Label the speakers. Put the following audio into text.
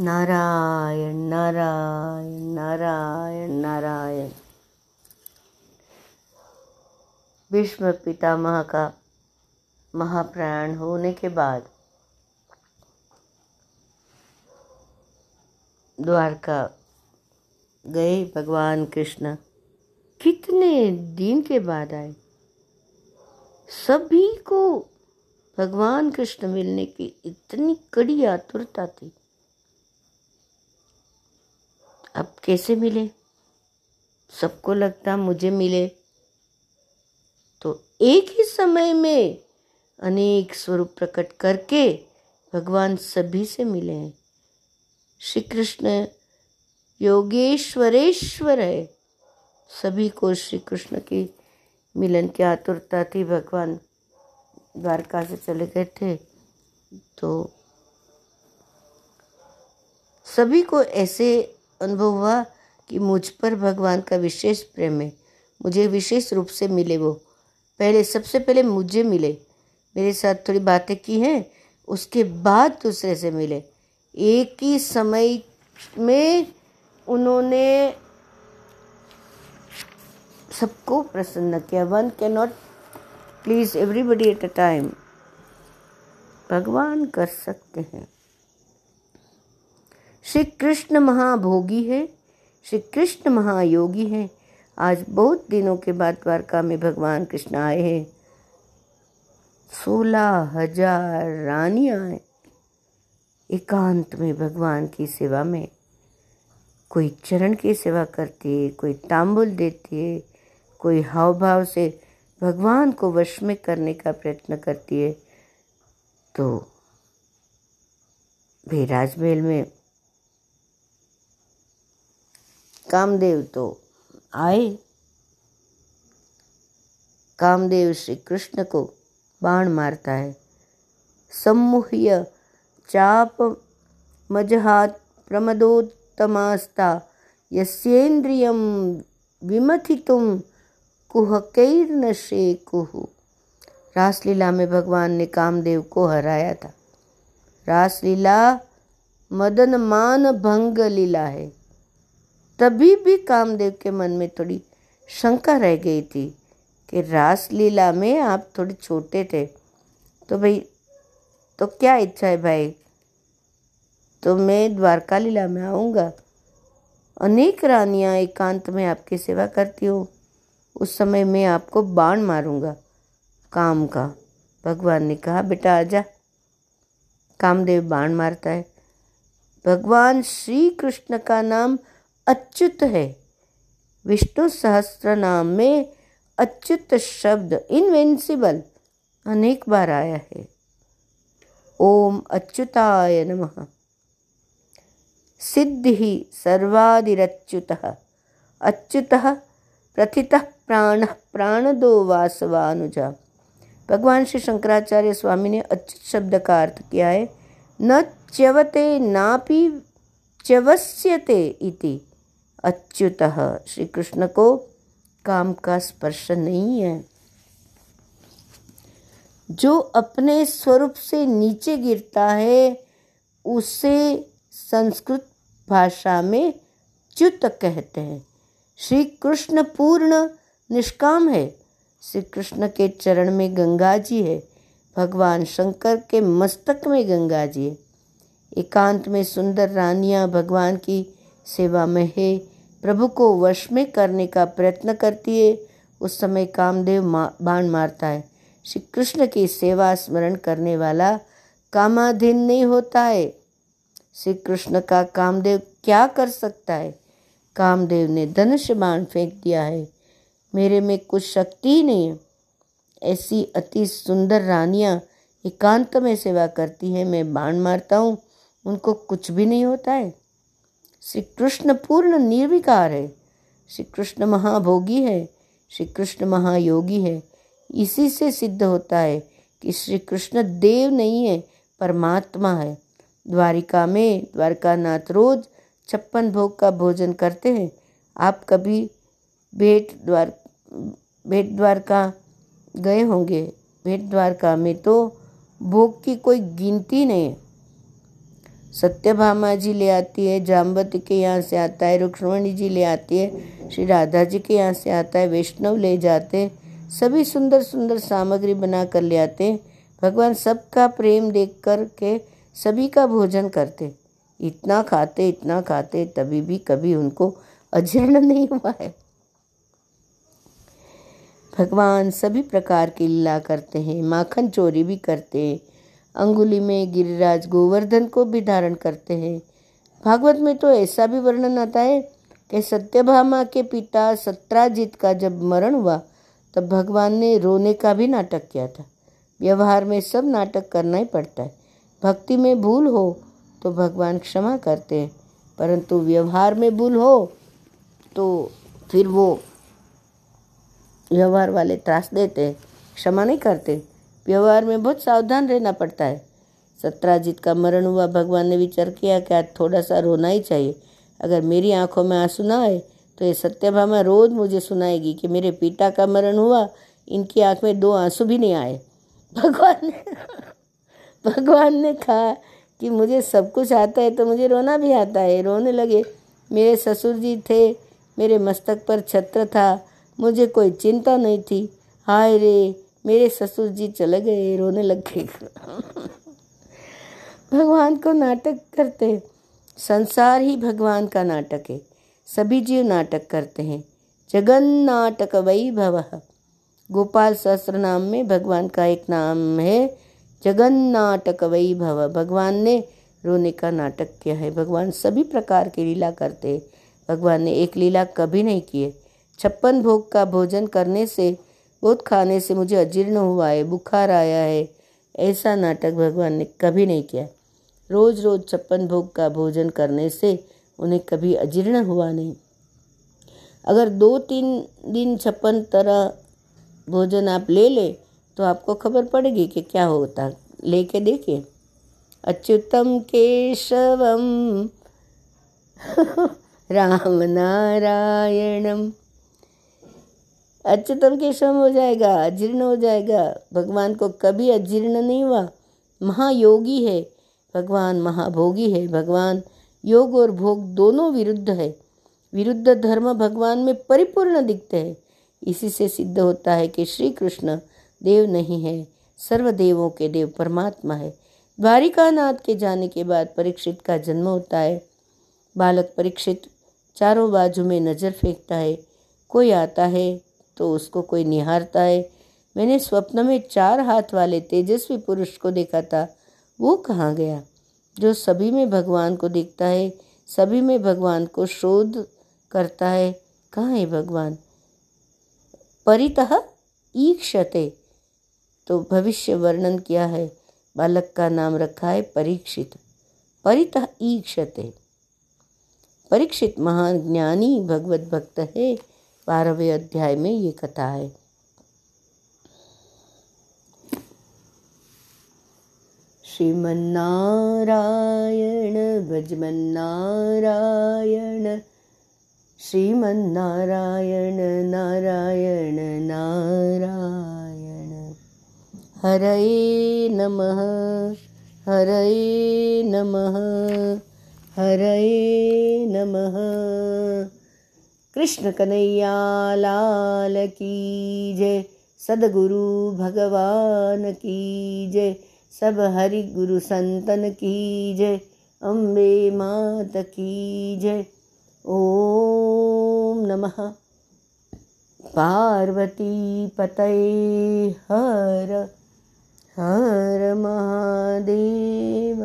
Speaker 1: नारायण नारायण नारायण नारायण। भीष्म पितामह का महाप्रयाण होने के बाद द्वारका गए भगवान कृष्ण। कितने दिन के बाद आए? सभी को भगवान कृष्ण मिलने की इतनी कड़ी आतुरता थी। अब कैसे मिले? सबको लगता मुझे मिले। तो एक ही समय में अनेक स्वरूप प्रकट करके भगवान सभी से मिले हैं। श्री कृष्ण योगेश्वरेश्वर है। सभी को श्री कृष्ण की मिलन की आतुरता थी। भगवान द्वारका से चले गए थे। तो सभी को ऐसे अनुभव हुआ कि मुझ पर भगवान का विशेष प्रेम है। मुझे विशेष रूप से मिले वो। पहले, सबसे पहले मुझे मिले। मेरे साथ थोड़ी बातें की हैं, उसके बाद दूसरे से मिले। एक ही समय में उन्होंने सबको प्रसन्न किया। One can not please everybody at a time भगवान कर सकते हैं। श्री कृष्ण महाभोगी है श्री कृष्ण महायोगी है। आज बहुत दिनों के बाद द्वारका में भगवान कृष्ण आए हैं। सोलह हज़ार रानियाँ हैं। एकांत में भगवान की सेवा में कोई चरण की सेवा करती है, कोई तांबुल देती है, कोई हाव भाव से भगवान को वश में करने का प्रयत्न करती है। तो भी राजमहल में कामदेव तो आए। कामदेव श्री कृष्ण को बाण मारता है। सम्मुह्य चाप मजहात प्रमदोत्तमास्ता यस्येन्द्रियम विमथितुम कुहकैर्न कुहु रासलीला में भगवान ने कामदेव को हराया था। रासलीला मदन मान भंग लीला है। तभी भी कामदेव के मन में थोड़ी शंका रह गई थी कि रासलीला में आप थोड़े छोटे थे। तो भाई तो क्या इच्छा है भाई? तो मैं द्वारका लीला में आऊँगा। अनेक रानियाँ एकांत में आपकी सेवा करती हूँ। उस समय मैं आपको बाण मारूँगा, काम का। भगवान ने कहा, बेटा आजा कामदेव बाण मारता है। भगवान श्री कृष्ण का नाम अच्युत है। विष्णु सहस्त्र नाम में अच्युत शब्द इनवेंसिबल अनेक बार आया है। ओम अच्युताय नमः। सिद्धि सर्वादिच्युत अच्युत प्रथित प्राण प्राणदो वासवानुजा। भगवान श्री शंकराचार्य स्वामी ने अच्युत शब्द का अर्थ किया है, न च्यवते नापि च्यवस्यते इति। अच्युत श्री कृष्ण को काम का स्पर्श नहीं है। जो अपने स्वरूप से नीचे गिरता है, उसे संस्कृत भाषा में च्युत कहते हैं। श्री कृष्ण पूर्ण निष्काम है। श्री कृष्ण के चरण में गंगा जी है। भगवान शंकर के मस्तक में गंगा जी है। एकांत में सुंदर रानियाँ भगवान की सेवा में है। प्रभु को वश में करने का प्रयत्न करती है। उस समय कामदेव मा, बाण मारता है। श्री कृष्ण की सेवा स्मरण करने वाला कामाधीन नहीं होता है। श्री कृष्ण का कामदेव क्या कर सकता है? कामदेव ने धनुष बाण फेंक दिया है। मेरे में कुछ शक्ति ही नहीं है। ऐसी अति सुंदर रानियाँ एकांत में सेवा करती हैं। मैं बाण मारता हूँ। उनको कुछ भी नहीं होता है। श्री कृष्ण पूर्ण निर्विकार है। श्री कृष्ण महाभोगी है श्री कृष्ण महायोगी है। इसी से सिद्ध होता है कि श्री कृष्ण देव नहीं है, परमात्मा है। द्वारिका में द्वारकानाथ रोज छप्पन भोग का भोजन करते हैं। आप कभी भेंट द्वार, भेंट द्वारका गए होंगे? भेंट द्वारका में तो भोग की कोई गिनती नहीं है। सत्यभामा जी ले आती है, जाम्बत के यहाँ से आता है रुक्मणी जी ले आती है, श्री राधा जी के यहाँ से आता है, वैष्णव ले जाते सभी सुंदर सुंदर सामग्री बना कर ले आते भगवान सबका प्रेम देख कर के सभी का भोजन करते इतना खाते इतना खाते, तभी भी कभी उनको अजीर्ण नहीं हुआ है। भगवान सभी प्रकार की लीला करते हैं, माखन चोरी भी करते हैं अंगुली में गिरिराज गोवर्धन को भी धारण करते हैं। भागवत में तो ऐसा भी वर्णन आता है कि सत्यभामा के पिता सत्राजित का जब मरण हुआ, तब भगवान ने रोने का भी नाटक किया था। व्यवहार में सब नाटक करना ही पड़ता है। भक्ति में भूल हो तो भगवान क्षमा करते हैं, परंतु व्यवहार में भूल हो तो फिर वो व्यवहार वाले त्रास देते क्षमा नहीं करते। व्यवहार में बहुत सावधान रहना पड़ता है। सत्राजित का मरण हुआ, भगवान ने विचार किया कि आज थोड़ा सा रोना ही चाहिए। अगर मेरी आँखों में आँसू ना आए तो ये सत्यभामा रोज मुझे सुनाएगी कि मेरे पिता का मरण हुआ, इनकी आँख में दो आँसू भी नहीं आए। भगवान ने भगवान ने कहा कि मुझे सब कुछ आता है तो मुझे रोना भी आता है। रोने लगे, मेरे ससुर जी थे, मेरे मस्तक पर छत्र था, मुझे कोई चिंता नहीं थी। हाय रे मेरे ससुर जी चले गए, रोने लग गए। भगवान को नाटक करते संसार ही भगवान का नाटक है। सभी जीव नाटक करते हैं। जगन नाटक वही भव। गोपाल सहस्त्र नाम में भगवान का एक नाम है। जगन नाटक वही भव। भगवान ने रोने का नाटक किया है। भगवान सभी प्रकार की लीला करते हैं। भगवान ने एक लीला कभी नहीं की है। छप्पन भोग का भोजन करने से बहुत खाने से मुझे अजीर्ण हुआ है, बुखार आया है। ऐसा नाटक भगवान ने कभी नहीं किया। रोज रोज छप्पन भोग का भोजन करने से उन्हें कभी अजीर्ण हुआ नहीं। अगर दो तीन दिन छप्पन तरह भोजन आप ले लें तो आपको खबर पड़ेगी कि क्या होता। लेके देखिए। अच्युतम केशवम। राम नारायणम। अच्युतम केशवम हो जाएगा, अजीर्ण हो जाएगा। भगवान को कभी अजीर्ण नहीं हुआ। महायोगी है। भगवान महाभोगी है। भगवान योग और भोग दोनों विरुद्ध है। विरुद्ध धर्म भगवान में परिपूर्ण दिखते हैं। इसी से सिद्ध होता है कि श्री कृष्ण देव नहीं है। सर्वदेवों के देव परमात्मा है। द्वारिकानाथ के जाने के बाद परीक्षित का जन्म होता है। बालक परीक्षित चारों बाजू में नज़र फेंकता है। कोई आता है तो उसको कोई निहारता है। मैंने स्वप्न में चार हाथ वाले तेजस्वी पुरुष को देखा था। वो कहाँ गया? जो सभी में भगवान को देखता है, सभी में भगवान को शोध करता है। कहाँ है भगवान? परितः ईक्षते। तो भविष्य वर्णन किया है। बालक का नाम रखा है परीक्षित। परितः ईक्षते। परीक्षित महान ज्ञानी भगवत भक्त है। बारहवें अध्याय में ये कथा है। श्रीमन्नारायण भजमन्नारायण श्रीमन्नारायण, नारायण नारायण। हरये नमः हरये नमः हरये नमः। कृष्ण कन्हैया लाल की जय, सदगुरु भगवान की जय, सब हरि गुरु संतन की जय, अम्बे मात की जय। ओम नमः। पार्वती पतये हर हर महादेव